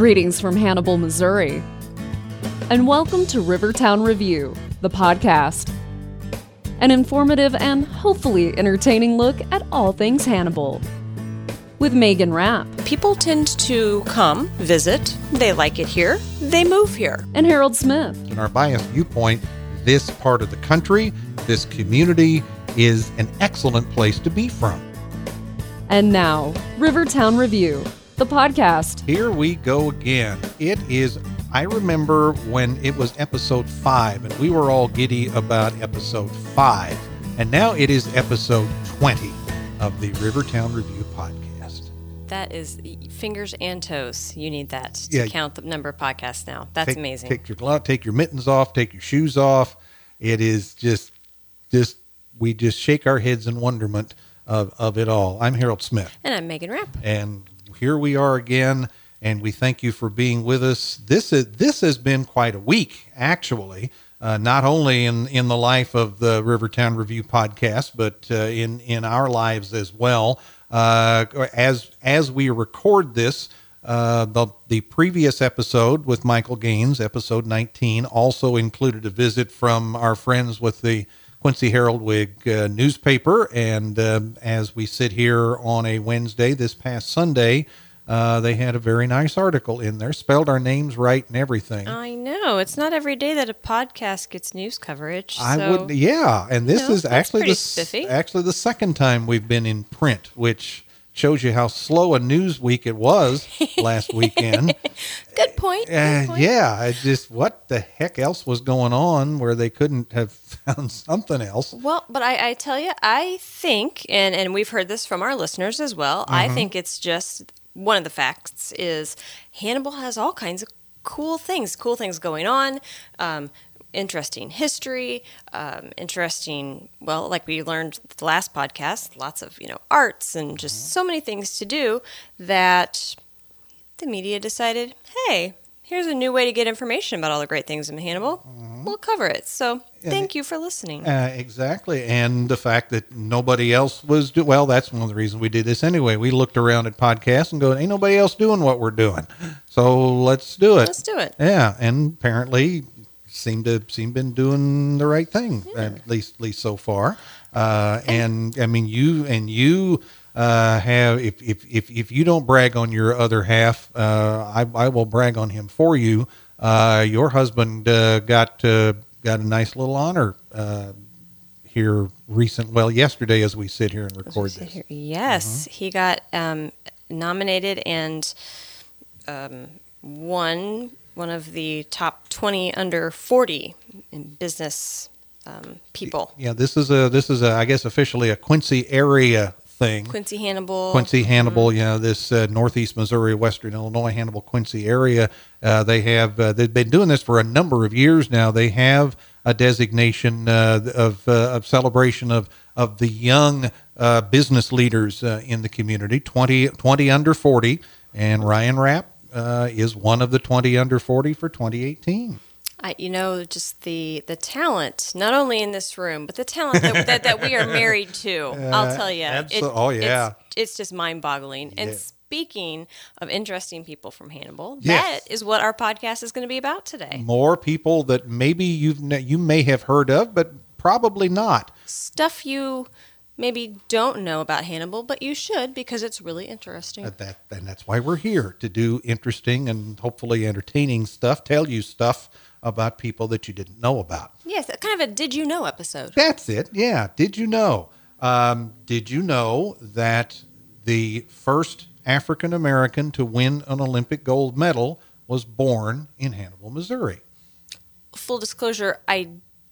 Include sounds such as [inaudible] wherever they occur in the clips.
Greetings from Hannibal, Missouri. And welcome to Rivertown Review, the podcast. An informative and hopefully entertaining look at all things Hannibal. With Megan Rapp People tend to come, visit, they like it here, they move here. and Harold Smith. in our biased viewpoint, this part of the country, this community is an excellent place to be from. And now, Rivertown Review, the podcast. Here we go again. It is, I remember when it was episode five, and we were all giddy about episode five. And now it is episode 20 of the Rivertown Review podcast. That is fingers and toes. You need that to Yeah. count the number of podcasts now. That's take, amazing. Take your glove, take your mittens off, take your shoes off. It is just, just, we just shake our heads in wonderment of, of it all. I'm Harold Smith. and I'm Megan Rapp. and here we are again and we thank you for being with us. This is this has been quite a week actually uh, not only in in the life of the rivertown review podcast but uh, in in our lives as well. Uh, as as we record this uh, the the previous episode with Michael Gaines, episode 19, also included a visit from our friends with the Quincy Herald Whig uh, newspaper. And um as we sit here on a Wednesday, this past Sunday, uh, they had a very nice article in there, spelled our names right and everything. I know. It's not every day that a podcast gets news coverage. I so would, yeah. And this know, is actually the spiffy. actually the second time we've been in print, which shows you how slow a news week it was [laughs] last weekend. Good point. Good Uh, yeah, I just what the heck else was going on where they couldn't have [laughs] found something else? Well, but I, I tell you, I think, and, and we've heard this from our listeners as well, I Mm-hmm. think it's just one of the facts is Hannibal has all kinds of cool things, cool things going on, um, interesting history, um, interesting, well, like we learned the last podcast, lots of, you know, arts and just Mm-hmm. so many things to do that the media decided, hey, here's a new way to get information about all the great things in Hannibal. We'll cover it. So thank you for listening. Uh, exactly, and the fact that nobody else was do well. That's one of the reasons we did this anyway. We looked around at podcasts and go, "Ain't nobody else doing what we're doing, so let's do it." Let's do it. Yeah, and apparently seem to seem been doing the right thing at least at least so far. Uh, and I mean, you and you uh, have if, if if if you don't brag on your other half, uh, I I will brag on him for you. Uh, your husband uh, got uh, got a nice little honor. Uh, here recent well yesterday as we sit here and record this here. Yes, he got um, nominated and um, won one of the top 20 under 40 in business um, people. yeah this is a this is a i guess officially a quincy area thing Quincy Hannibal. Quincy, Hannibal, you know, this uh, northeast Missouri, western Illinois, Hannibal, Quincy area. Uh, they have uh, they've been doing this for a number of years now. They have a designation uh, of uh, of celebration of of the young uh, business leaders uh, in the community, 20, 20 under forty, and Ryan Rapp uh, is one of the twenty under forty for twenty eighteen. I, you know, just the the talent, not only in this room, but the talent that, that, that we are [laughs] married to. I'll tell you. abso- oh, yeah. It's, it's just mind boggling. And speaking of interesting people from Hannibal, Yes. that is what our podcast is going to be about today. More people that maybe you've you may have heard of, but probably not. Stuff you maybe don't know about Hannibal, but you should because it's really interesting. Uh, that and that's why we're here to do interesting and hopefully entertaining stuff tell you stuff about people that you didn't know about yes, kind of a did you know episode. that's it yeah did you know um, did you know that the first african american to win an olympic gold medal was born in hannibal missouri Full disclosure, I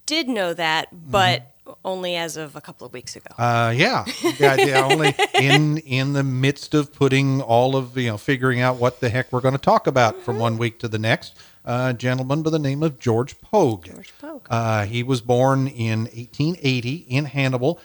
did know that, but only as of a couple of weeks ago. Uh, yeah, yeah, [laughs] yeah. Only in in the midst of putting all of you know figuring out what the heck we're going to talk about from one week to the next. A gentleman by the name of George Pogue. George Pogue. Uh, he was born in 1880 in Hannibal.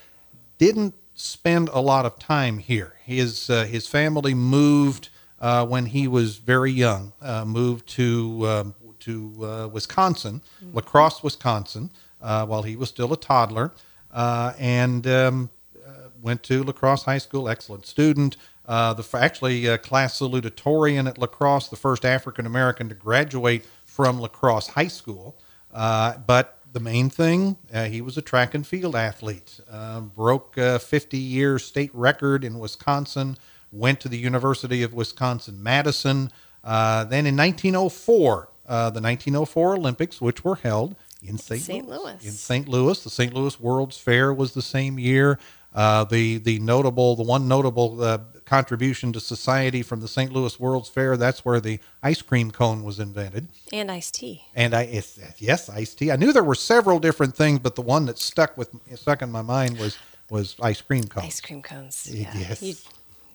Didn't spend a lot of time here. His uh, his family moved uh, when he was very young. Uh, moved to um, to uh, Wisconsin, Mm-hmm. La Crosse, Wisconsin, uh, while he was still a toddler, uh, and um, uh, went to La Crosse High School. Excellent student. Uh, the actually uh, class salutatorian at La Crosse, the first African American to graduate from La Crosse High School. Uh, but the main thing, uh, he was a track and field athlete. Uh, broke a 50 year state record in Wisconsin. Went to the University of Wisconsin Madison. Uh, then in 1904, the 1904 Olympics, which were held in St. St. Louis. Louis. In St. Louis, the St. Louis World's Fair was the same year. Uh, the the notable the one notable uh, contribution to society from the St. Louis World's Fair that's where the ice cream cone was invented. And iced tea. And I yes, iced tea. I knew there were several different things, but the one that stuck with stuck in my mind was was ice cream cone. Ice cream cones. Yeah. yes. You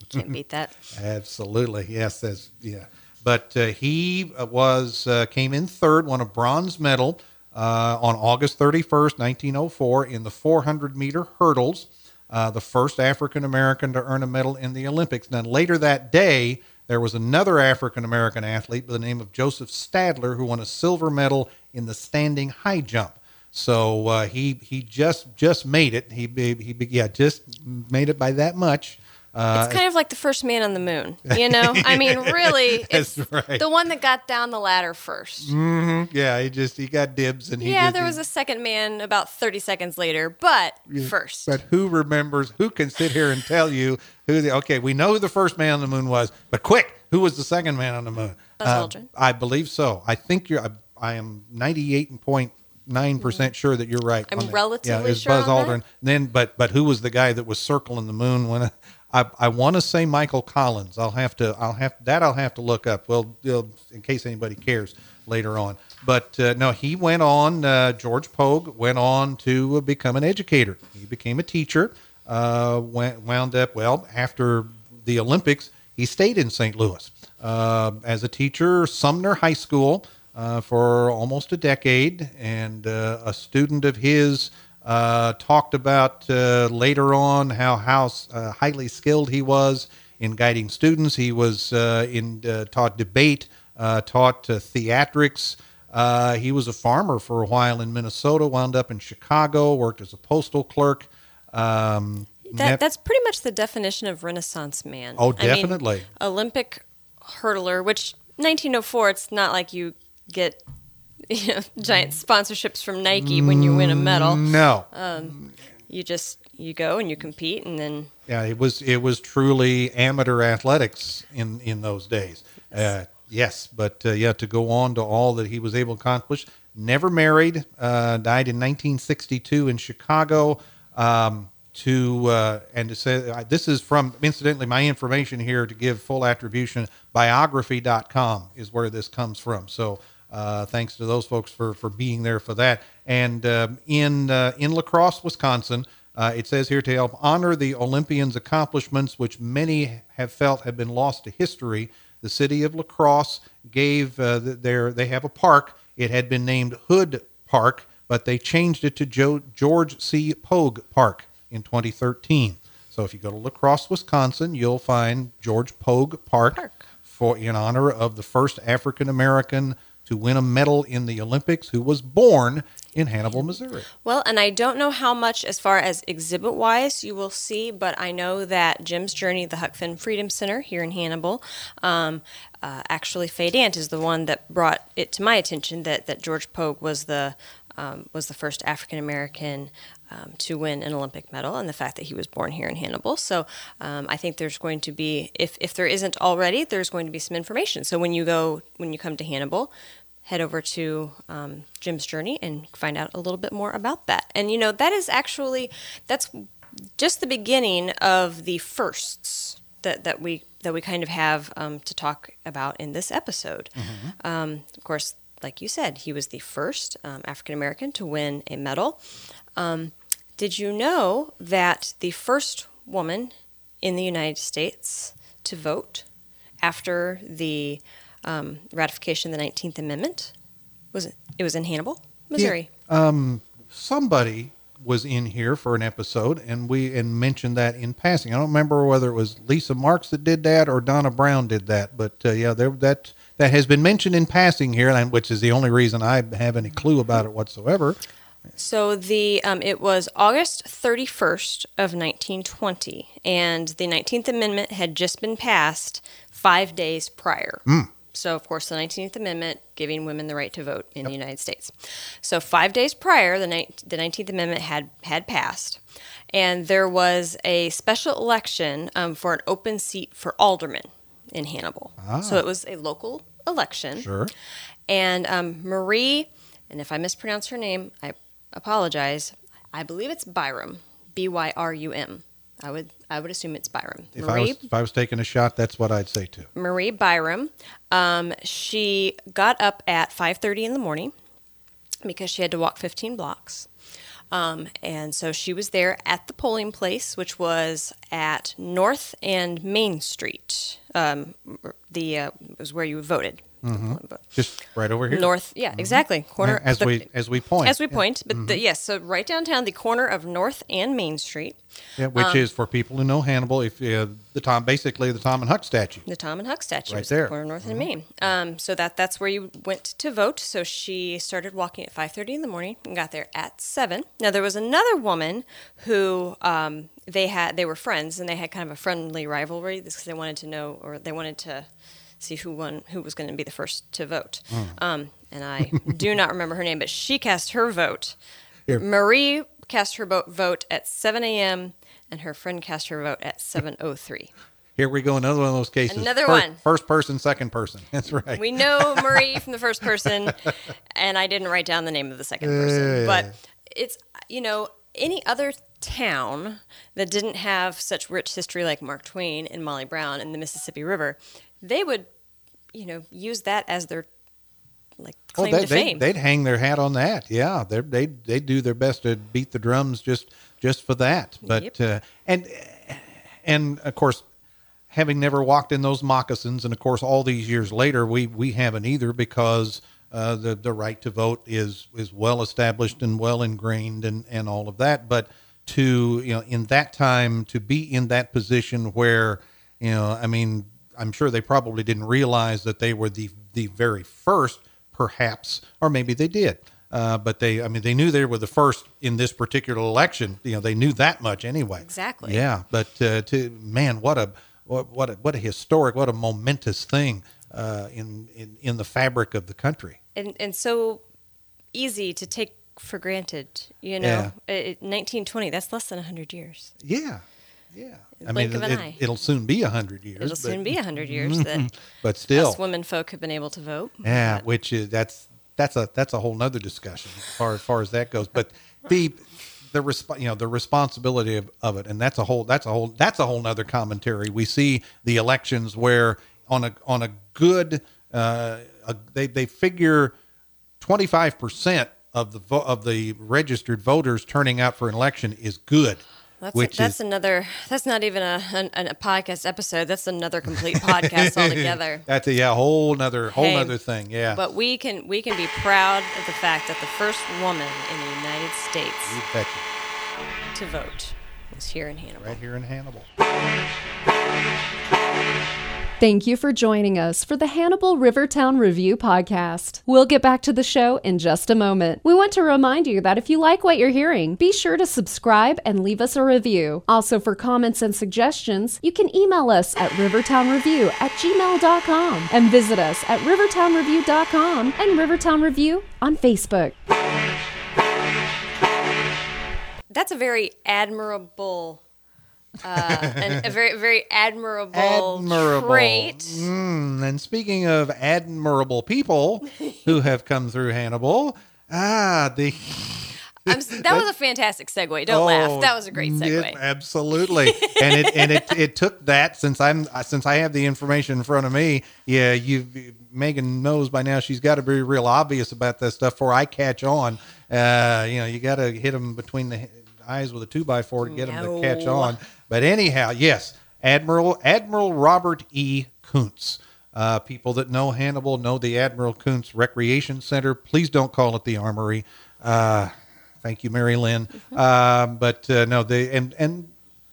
can't beat that. [laughs] Absolutely, yes, that's yeah. But uh, he uh, was uh, came in third, won a bronze medal uh, on August thirty first, nineteen oh four, in the four hundred meter hurdles. Uh, the first African American to earn a medal in the Olympics. Then later that day, there was another African American athlete by the name of Joseph Stadler who won a silver medal in the standing high jump. So uh, he he just just made it. He he yeah just made it by that much. Uh, It's kind of like the first man on the moon. You know, I mean, [laughs] really, it's right. the one that got down the ladder 1st Yeah, he just he got dibs and he yeah, just- there he- was a second man about 30 seconds later, but first. But who remembers? Who can sit here and tell you who the? Okay, we know who the first man on the moon was, but quick, who was the second man on the moon? Buzz Aldrin. I believe so. I think you're. I, I am ninety eight point nine percent sure that you're right. I'm relatively yeah, it's sure Buzz on that. Aldrin. Then, but but who was the guy that was circling the moon when? I, I want to say Michael Collins. I'll have to. I'll have that. I'll have to look up. Well, we'll in case anybody cares later on. But uh, no, he went on. Uh, George Pogue went on to become an educator. He became a teacher. Uh, went, wound up well after the Olympics. He stayed in St. Louis uh, as a teacher, Sumner High School, uh, for almost a decade, and uh, a student of his uh, talked about uh, later on how how uh, highly skilled he was in guiding students. He was uh, in uh, taught debate, uh, taught uh, theatrics. Uh, he was a farmer for a while in Minnesota. Wound up in Chicago. Worked as a postal clerk. Um, That, nep- that's pretty much the definition of Renaissance man. Oh, I mean, definitely. Olympic hurdler, which 1904, it's not like you get [laughs] you know, giant sponsorships from Nike when you win a medal. no. You just you go and you compete, and then Yeah, it was it was truly amateur athletics in in those days. Uh, yes, but uh, yeah, to go on to all that he was able to accomplish. Never married. Uh, died in 1962 in Chicago. Um, to uh, and to say uh, this is from incidentally my information here to give full attribution. Biography.com is where this comes from. So. Uh, thanks to those folks for, for being there for that. And um, in uh, in La Crosse, Wisconsin, uh, it says here to help honor the Olympians' accomplishments, which many have felt have been lost to history. The city of La Crosse gave uh, their they have a park. It had been named Hood Park, but they changed it to jo- George C. Pogue Park in 2013. So if you go to La Crosse, Wisconsin, you'll find George Pogue Park, Park. for in honor of the first African American to win a medal in the Olympics, who was born in Hannibal, Missouri. Well, and I don't know how much as far as exhibit wise you will see, but I know that Jim's Journey, the Huck Finn Freedom Center here in Hannibal, um, uh, actually Faye Dant is the one that brought it to my attention that, that George Pogue was the um, was the first African American um, to win an Olympic medal, and the fact that he was born here in Hannibal. So um, I think there's going to be, if if there isn't already, there's going to be some information. So when you go when you come to Hannibal, head over to um, Jim's Journey and find out a little bit more about that. And you know that is actually that's just the beginning of the firsts that that we that we kind of have um, to talk about in this episode. Um, of course, like you said, he was the first um, African American to win a medal. Um, did you know that the first woman in the United States to vote after the um, ratification of the 19th Amendment was it was in Hannibal, Missouri. Um, somebody was in here for an episode, and we and mentioned that in passing. I don't remember whether it was Lisa Marks that did that or Donna Brown did that, but uh, yeah, there that that has been mentioned in passing here, and which is the only reason I have any clue about it whatsoever. So the um, it was August 31st of 1920, and the 19th Amendment had just been passed five days prior. So, of course, the 19th Amendment giving women the right to vote in the United States. So, five days prior, the, ni- the 19th Amendment had had passed, and there was a special election um, for an open seat for aldermen in Hannibal. So it was a local election. Sure. And um, Marie, and if I mispronounce her name, I apologize. I believe it's Byrum, B Y R U M. I would I would assume it's Byrum. If I was if I was taking a shot, that's what I'd say too. Marie Byrum. Um, she got up at 5:30 in the morning because she had to walk 15 blocks. Um, and so she was there at the polling place, which was at North and Main Street. Um, the uh, was where you voted. Just right over here. North, yeah, exactly. Corner as the- we as we point. as we Yeah. point, but the, yes, so right downtown, the corner of North and Main Street, Yeah, which Um, is for people who know Hannibal, if uh, the Tom, basically the Tom and Huck statue. the Tom and Huck statue, Right the there. Mm-hmm. corner of North and Main. Um, so that that's where you went to vote. So she started walking at five thirty in the morning and got there at seven. Now there was another woman who um, they had they were friends and they had kind of a friendly rivalry because they wanted to know or they wanted to see who won who was going to be the first to vote. Hmm. Um, and I do [laughs] not remember her name, but she cast her vote. Here. Marie cast her vote, vote at 7 a.m. and her friend cast her vote at 7:03. Here we go, another one of those cases. Another First- one. First person, second person. [laughs] That's right. We know [laughs] Marie from the first person, and I didn't write down the name of the second person. But it's, you know, any other town that didn't have such rich history like Mark Twain and Molly Brown and the Mississippi River, they would, you know, use that as their like Oh, claim they, to they, fame. They'd hang their hat on that. Yeah, they they they do their best to beat the drums just just for that. But Yep. uh, and and of course, having never walked in those moccasins, and of course, all these years later, we we haven't either because uh, the the right to vote is is well established and well ingrained and and all of that. But to you know, in that time, to be in that position where you know, I mean, I'm sure they probably didn't realize that they were the the very first, perhaps, or maybe they did. Uh, but they, I mean, they knew they were the first in this particular election. You know, they knew that much anyway. Exactly. Yeah, but uh, to man, what a what what a, what a historic, what a momentous thing uh, in, in in the fabric of the country. and and so easy to take for granted. You know, It- 1920. That's less than 100 years. Yeah, yeah. I Blink mean, of an it, eye. it'll soon be a hundred years. It'll but, soon be 100 years [laughs] that but still, us women folk have been able to vote. Yeah, which is that's that's a that's a whole nother discussion as far as far as that goes. But [laughs] the the resp- you know the responsibility of, of it, and that's a whole that's a whole that's a whole nother commentary. We see the elections where on a on a good uh, a, they they figure twenty five percent of the vo- of the registered voters turning out for an election is good. That's which that's is another. That's not even a, an a podcast episode. That's another complete podcast [laughs] altogether. that's a yeah whole nother whole Hey, nother thing. Yeah, But we can we can be proud of the fact that the first woman in the United States to vote was here in Hannibal. right here in Hannibal. Thank you for joining us for the Hannibal Rivertown Review podcast. We'll get back to the show in just a moment. We want to remind you that if you like what you're hearing, be sure to subscribe and leave us a review. Also, for comments and suggestions, you can email us at rivertownreview at gmail.com and visit us at rivertownreview.com and Rivertown Review on Facebook. That's a very admirable, uh, and a [laughs] very very admirable, admirable. trait. Mm, and speaking of admirable people who have come through Hannibal, ah, the [laughs] I'm, that was a fantastic segue. Don't laugh. That was a great it- segue. absolutely, [laughs] and it and it, it took that since I'm since I have the information in front of me. Yeah, you Megan knows by now. She's got to be real obvious about that stuff before I catch on. Uh, you know, you got to hit them between the eyes with a two by four to get them to catch on. But anyhow, yes, Admiral Admiral Robert E. Coontz. Uh, people that know Hannibal know the Admiral Coontz Recreation Center. Please don't call it the Armory. Uh, thank you, Mary Lynn. Uh, [laughs] but uh, no, they and and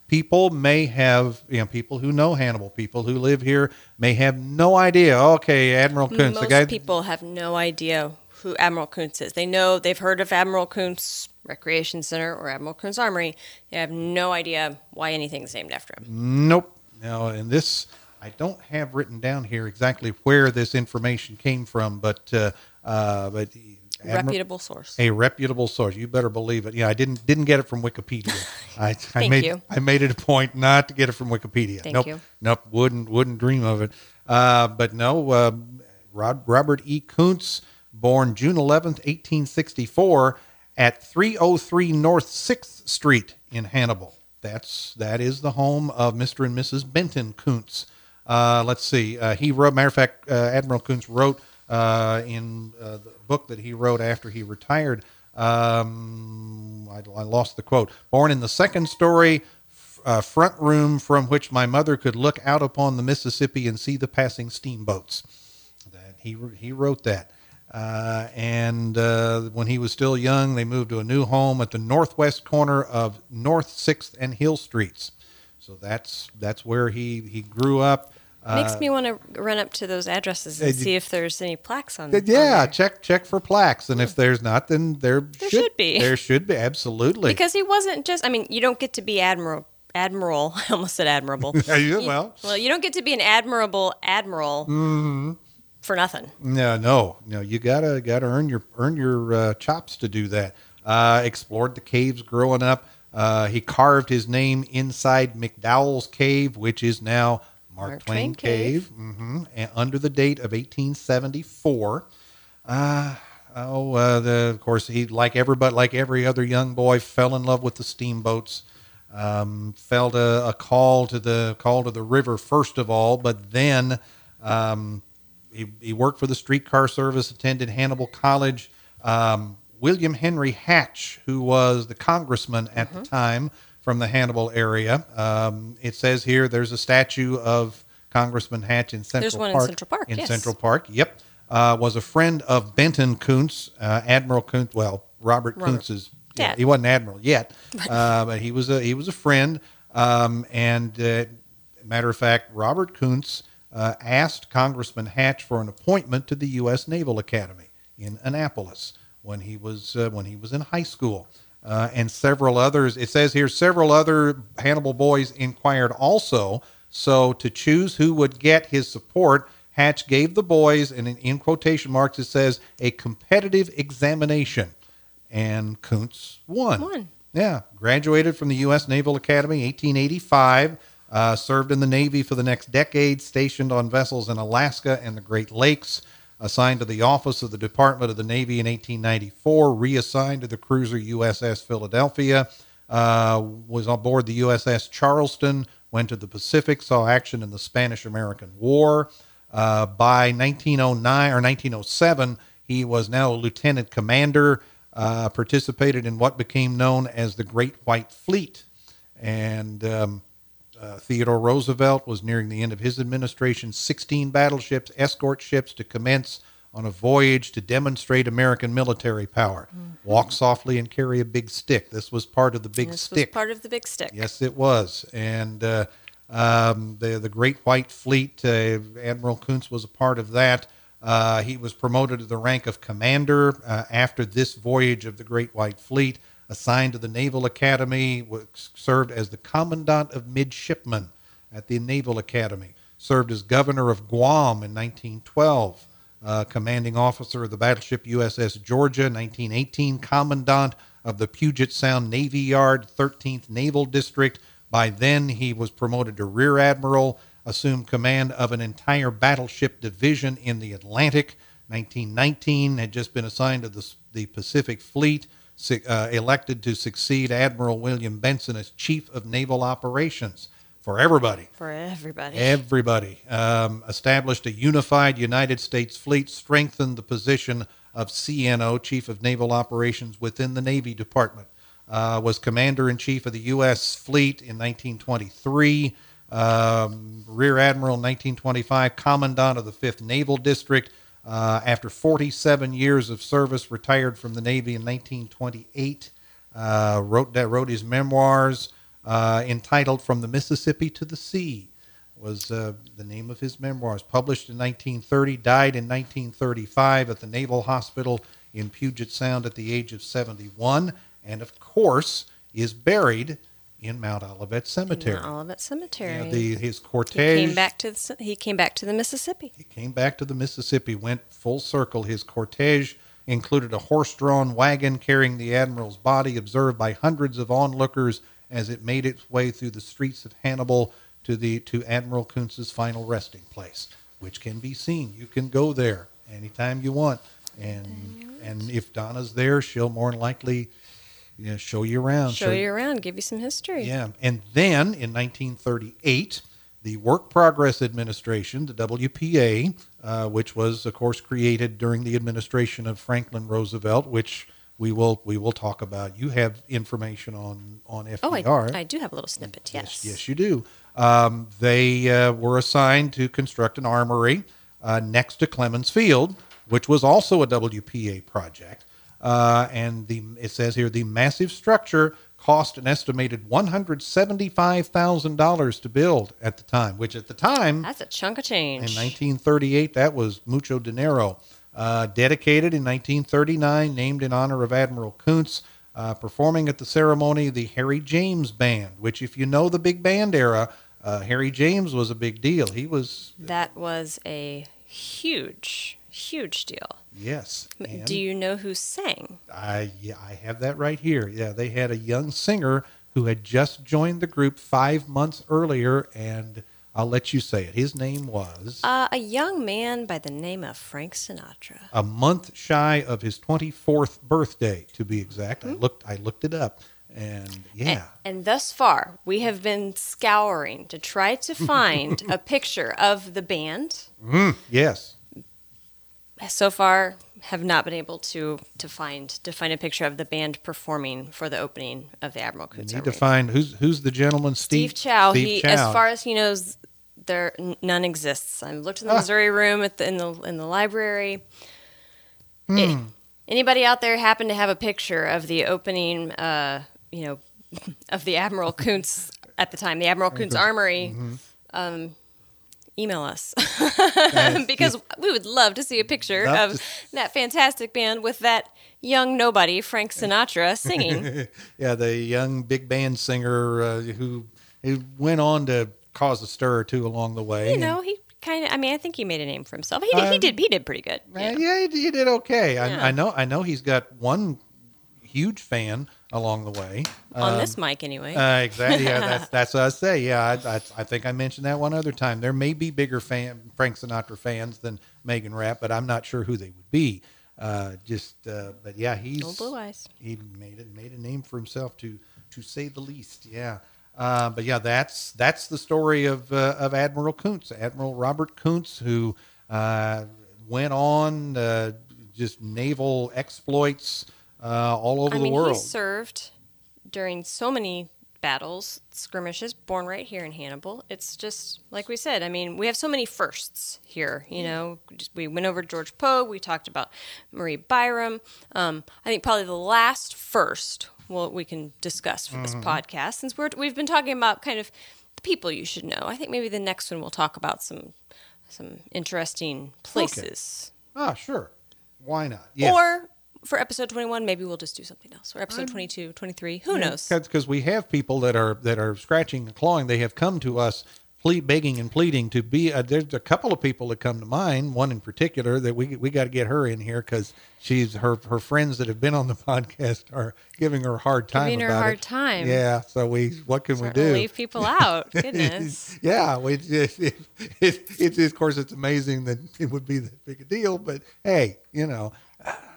people may have you know people who know Hannibal, people who live here may have no idea. Okay, Admiral Coontz, Most the guy. people have no idea who Admiral Coontz is. They know they've heard of Admiral Coontz Recreation Center or Admiral Coontz Armory. They have no idea why anything's named after him. Nope. Now, and this, I don't have written down here exactly where this information came from, but uh, uh, but Admiral- Reputable source. a reputable source. You better believe it. Yeah, I didn't didn't get it from Wikipedia. [laughs] I, I made you. I made it a point not to get it from Wikipedia. Thank nope, you. Nope, wouldn't wouldn't dream of it. Uh, but no, uh, Rod, Robert E. Coontz, born June eleventh, eighteen sixty four, at three oh three North Sixth Street in Hannibal. That's that is the home of Mr. and Mrs. Benton Coontz. Uh, let's see. Uh, he wrote. Matter of fact, uh, Admiral Coontz wrote uh, in uh, the book that he wrote after he retired. Um, I, I lost the quote. Born in the second story f- uh, front room from which my mother could look out upon the Mississippi and see the passing steamboats. That he he wrote that. Uh, and uh, when he was still young, they moved to a new home at the northwest corner of North Sixth and Hill Streets. So that's that's where he he grew up. Uh, Makes me want to run up to those addresses and uh, see if there's any plaques on. Uh, on Yeah, there. check check for plaques, and if there's not, then there, There should be. There should be absolutely. because he wasn't just. I mean, you don't get to be admiral. Admiral, [laughs] I almost said admirable. [laughs] Yeah, you- You- well. well, you don't get to be an admirable admiral Mm-hmm. For nothing. no, no, no. You gotta gotta earn your earn your uh, chops to do that. Uh, explored the caves growing up. Uh, he carved his name inside McDowell's Cave, which is now Mark, Mark Twain, Twain Cave, hmm and under the date of 1874. Uh, oh, uh, the, of course, he like everybody, like every other young boy, fell in love with the steamboats. Um, felt a, a call to the call to the river first of all, but then um, he, he worked for the streetcar service, attended Hannibal College. Um, William Henry Hatch, who was the congressman at the time from the Hannibal area, um, it says here there's a statue of Congressman Hatch in Central There's one in Park. Central Park, In yes. Central Park, yep. Uh, was a friend of Benton Coontz, uh, Admiral Coontz. Well, Robert, Robert. Coontz's. yeah, Dad. he wasn't admiral yet, [laughs] uh, but he was a he was a friend. Um, and uh, matter of fact, Robert Coontz uh, asked Congressman Hatch for an appointment to the U.S. Naval Academy in Annapolis when he was uh, when he was in high school. Uh, and several others. It says here several other Hannibal boys inquired also. So to choose who would get his support, Hatch gave the boys, and in, in quotation marks it says, a competitive examination, and Coontz won. Won. Yeah, graduated from the U.S. Naval Academy 1885. Uh, served in the Navy for the next decade, stationed on vessels in Alaska and the Great Lakes. Assigned to the office of the Department of the Navy in 1894, reassigned to the cruiser USS Philadelphia. Uh, was on board the USS Charleston. Went to the Pacific, saw action in the Spanish-American War. Uh, by 1909 or 1907, he was now a lieutenant commander. Uh, participated in what became known as the Great White Fleet, and um, uh, Theodore Roosevelt was nearing the end of his administration. 16 battleships, escort ships to commence on a voyage to demonstrate American military power. Walk softly and carry a big stick. This was part of the big stick. This stick. was part of the big stick. Yes, it was. And uh, um, the the Great White Fleet, uh, Admiral Coontz was a part of that. Uh, he was promoted to the rank of commander uh, after this voyage of the Great White Fleet. Assigned to the Naval Academy, served as the commandant of midshipmen at the Naval Academy. Served as governor of Guam in 1912 uh, commanding officer of the battleship USS Georgia, 1918, commandant of the Puget Sound Navy Yard, 13th Naval District. By then, he was promoted to rear admiral, assumed command of an entire battleship division in the Atlantic. 1919, had just been assigned to the, the Pacific Fleet, uh, elected to succeed Admiral William Benson as Chief of Naval Operations for everybody. For everybody. Everybody um, established a unified United States fleet, strengthened the position of CNO, Chief of Naval Operations, within the Navy Department. Uh, was Commander in Chief of the U.S. Fleet in 1923. Um, Rear Admiral in 1925. Commandant of the 5th Naval District. Uh, after 47 years of service, retired from the Navy in 1928. Uh, wrote that wrote his memoirs uh, entitled "From the Mississippi to the Sea." Was uh, the name of his memoirs. Published in 1930, died in 1935 at the Naval Hospital in Puget Sound at the age of 71, and of course is buried in Mount Olivet Cemetery. Mount Olivet Cemetery. Yeah, the, his he cortege. came back to the, he came back to the Mississippi. He came back to the Mississippi, went full circle. His cortege included a horse drawn wagon carrying the admiral's body, observed by hundreds of onlookers as it made its way through the streets of Hannibal to the to Admiral Coontz's final resting place, which can be seen. You can go there anytime you want. And and if Donna's there, she'll more than likely you know, show you around. Show you around, give you some history. Yeah, and then in 1938, the Work Progress Administration, the WPA, uh, which was of course created during the administration of Franklin Roosevelt, which we will we will talk about. You have information on on Oh, FDR. I, I do have a little snippet. Yes. Yes, you do. Um, they uh, were assigned to construct an armory uh, next to Clemens Field, which was also a WPA project. Uh, and the it says here the massive structure cost an estimated one hundred seventy-five thousand dollars to build at the time, which at the time That's a chunk of change. in 1938, that was mucho dinero. Uh, dedicated in 1939, named in honor of Admiral Coontz. Uh, performing at the ceremony, the Harry James Band, which, if you know the big band era, uh, Harry James was a big deal. He was, That was a huge, huge deal. Yes. and Do you know who sang? I, yeah, I have that right here. Yeah, they had a young singer who had just joined the group five months earlier, and I'll let you say it. His name was. Uh, a young man by the name of Frank Sinatra. a month shy of his 24th birthday to be exact i looked i looked it up and yeah And, and thus far, we have been scouring to try to find [laughs] a picture of the band. Mm, yes So far, have not been able to to find to find a picture of the band performing for the opening of the Admiral Coontz need to find who's who's the gentleman steve, Steve Chow. Steve he, Chow. as far as he knows, there none exists. I looked in the Ah. Missouri room at the in the in the library. Hmm. Eh, anybody out there happen to have a picture of the opening? Uh, you know, [laughs] of the Admiral Coontz at the time, the Admiral Coontz Armory. Mm-hmm. Um, email us [laughs] because we would love to see a picture of to- that fantastic band with that young nobody Frank Sinatra [laughs] singing. yeah the young big band singer uh, who who went on to cause a stir or two along the way you know, he kind of. I mean, I think he made a name for himself. He did. he Um, did. He did pretty good. And, uh, yeah, he, he did okay Yeah. I, I know i know he's got one huge fan along the way on this mic anyway. Uh, exactly. Yeah, that's [laughs] that's what I say. Yeah, I, I, I think I mentioned that one other time. There may be bigger fan Frank Sinatra fans than Megan Rapp, but I'm not sure who they would be. Uh, just, uh, but yeah, he's Old blue eyes. He made it made a name for himself to to say the least. Yeah. Uh, but yeah, that's that's the story of uh, of Admiral Coontz, Admiral Robert Coontz, who uh, went on uh, just naval exploits uh, all over I mean, the world. he served during so many battles, skirmishes, born right here in Hannibal. It's just like we said. I mean, we have so many firsts here. You know, we went over George Pogue. We talked about Marie Byrum. Um, I think probably the last first well we can discuss for this Mm-hmm. podcast, since we're we've been talking about kind of the people you should know. I think maybe the next one we'll talk about some some interesting places. Ah, sure. Why not? Yeah. Or for episode 21, maybe we'll just do something else. Or episode 22, 23, who knows? Because we have people that are that are scratching and clawing. They have come to us, plead, begging and pleading to be. Uh, there's a couple of people that come to mind. One in particular that we we got to get her in here because she's her her friends that have been on the [laughs] podcast are giving her a hard time. Giving her a hard it. time. Yeah. So we what can we do? leave people out. [laughs] Goodness. yeah, we [laughs] it, it, it, it's of course it's amazing that it would be that big a deal, but hey, you know,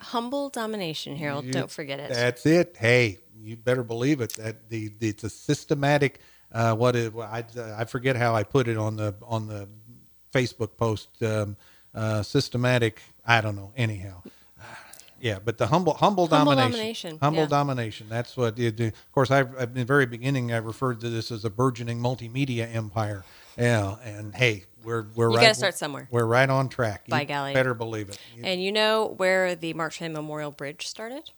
Humble domination, Harold. You- Don't forget it. That's it. Hey, you better believe it. That the, the it's a systematic. Uh, what is I I forget how I put it on the on the Facebook post. Um, uh, systematic. I don't know. Anyhow. [sighs] Yeah, but the humble, humble, Humble domination, domination, humble yeah. domination. That's what it. do. Of course, I've, I've in the very beginning I referred to this as a burgeoning multimedia empire. Yeah, and hey, we're we're You right. gotta start somewhere. We're right on track. By you golly. better believe it. You- And you know where the Mark Twain Memorial Bridge started?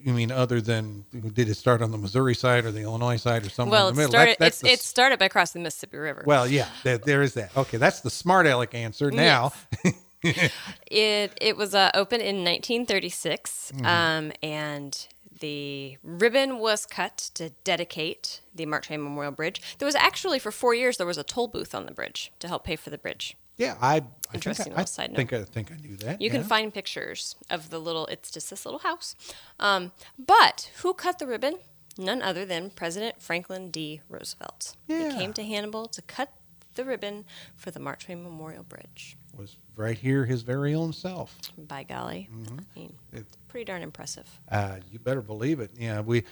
You mean other than did it start on the Missouri side or the Illinois side or somewhere Well, in it the middle? started. That- the it started by crossing the Mississippi River. Well, yeah, there, there is that. Okay, that's the smart aleck answer. Now, [laughs] it it was uh, opened in 1936, um, and the ribbon was cut to dedicate the Mark Twain Memorial Bridge. There was actually for four years there was a toll booth on the bridge to help pay for the bridge. Yeah, I, I Interesting think I, little side note. think I think I knew that. You can find pictures of the little. It's just this little house. Um, but who cut the ribbon? None other than President Franklin D. Roosevelt. Yeah. He came to Hannibal to cut the ribbon for the Mark Twain Memorial Bridge. was right here his very own self. By golly, Mm-hmm. I mean, It's- pretty darn impressive. Uh, you better believe it. Yeah, we,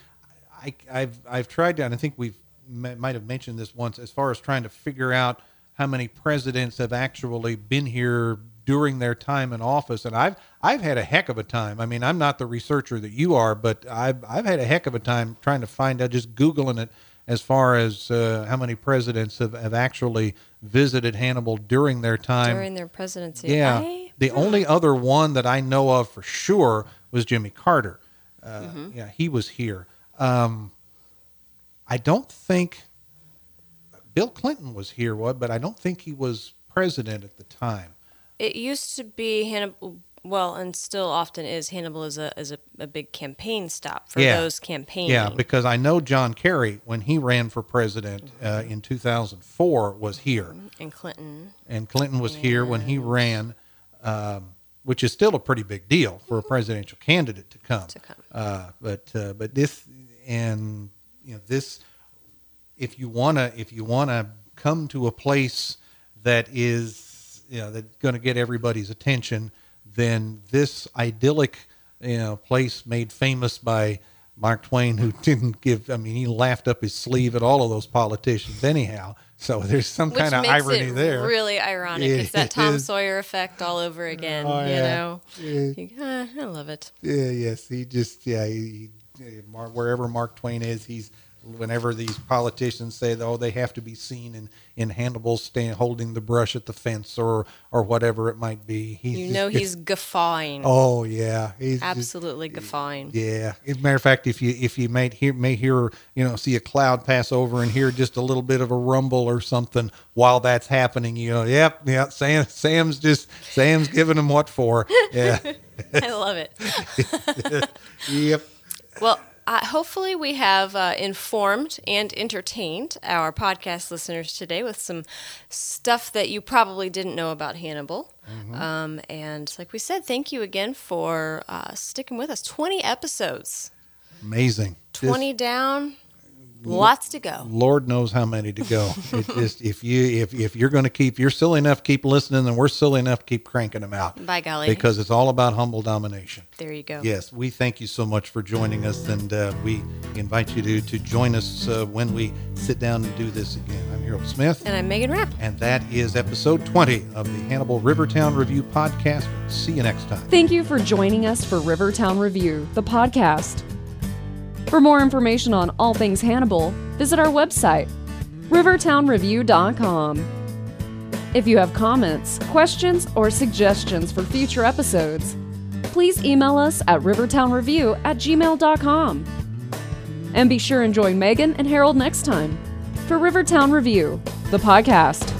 I, I've I've tried to, and I think we've might have mentioned this once. As far as trying to figure out how many presidents have actually been here during their time in office, and I've I've had a heck of a time. I mean, I'm not the researcher that you are, but I've I've had a heck of a time trying to find out, just googling it, as far as uh, how many presidents have, have actually visited Hannibal during their time. During their presidency. Yeah. I- the only other one that I know of for sure was Jimmy Carter. Uh, Mm-hmm. Yeah, he was here. Um, I don't think Bill Clinton was here, what? But I don't think he was president at the time. It used to be Hannibal. Well, and still often is Hannibal is a is a, a big campaign stop for Yeah. those campaigning. Yeah, because I know John Kerry when he ran for president uh, in 2004 was here, and Clinton. and Clinton was here when he ran, um, which is still a pretty big deal for a presidential candidate to come. To come. Uh, but uh, but this and you know this, if you wanna if you wanna come to a place that is you know that's going to get everybody's attention, then this idyllic you know place made famous by Mark Twain, who [laughs] didn't give. I mean, he laughed up his sleeve at all of those politicians anyhow. So there's some Which kind of irony there. really ironic. It it's that Tom is. Sawyer effect all over again. Oh, you yeah. know, Yeah. Ah, I love it. Yeah, yes, he just yeah, he, he, wherever Mark Twain is, he's whenever these politicians say oh they have to be seen in in Hannibal stand holding the brush at the fence or or whatever it might be. He's You just- know he's guffawing. oh yeah, he's just- Absolutely guffawing. yeah. As a matter of fact, if you if you may hear may hear you know see a cloud pass over and hear just a little bit of a rumble or something while that's happening, you know, yep, yep. Sam Sam's just Sam's giving him what for. [laughs] Yeah, I love it. [laughs] yep. Well, uh, hopefully, we have uh, informed and entertained our podcast listeners today with some stuff that you probably didn't know about Hannibal. Um, and like we said, thank you again for uh, sticking with us. 20 episodes, Amazing. Just 20 down, lots to go. Lord knows how many to go. [laughs] It just if you if if you're going to keep you're silly enough to keep listening, then we're silly enough to keep cranking them out. By golly. because it's all about humble domination. There you go. Yes, we thank you so much for joining us, and uh, we invite you to to join us uh, when we sit down and do this again. I'm Harold Smith, And I'm Megan Rapp. and that is episode 20 of the Hannibal Rivertown Review podcast. See you next time. Thank you for joining us for Rivertown Review, the podcast. For more information on all things Hannibal, visit our website, rivertownreview.com. If you have comments, questions, or suggestions for future episodes, please email us at rivertownreview at gmail.com. And be sure and join Megan and Harold next time for Rivertown Review, the podcast.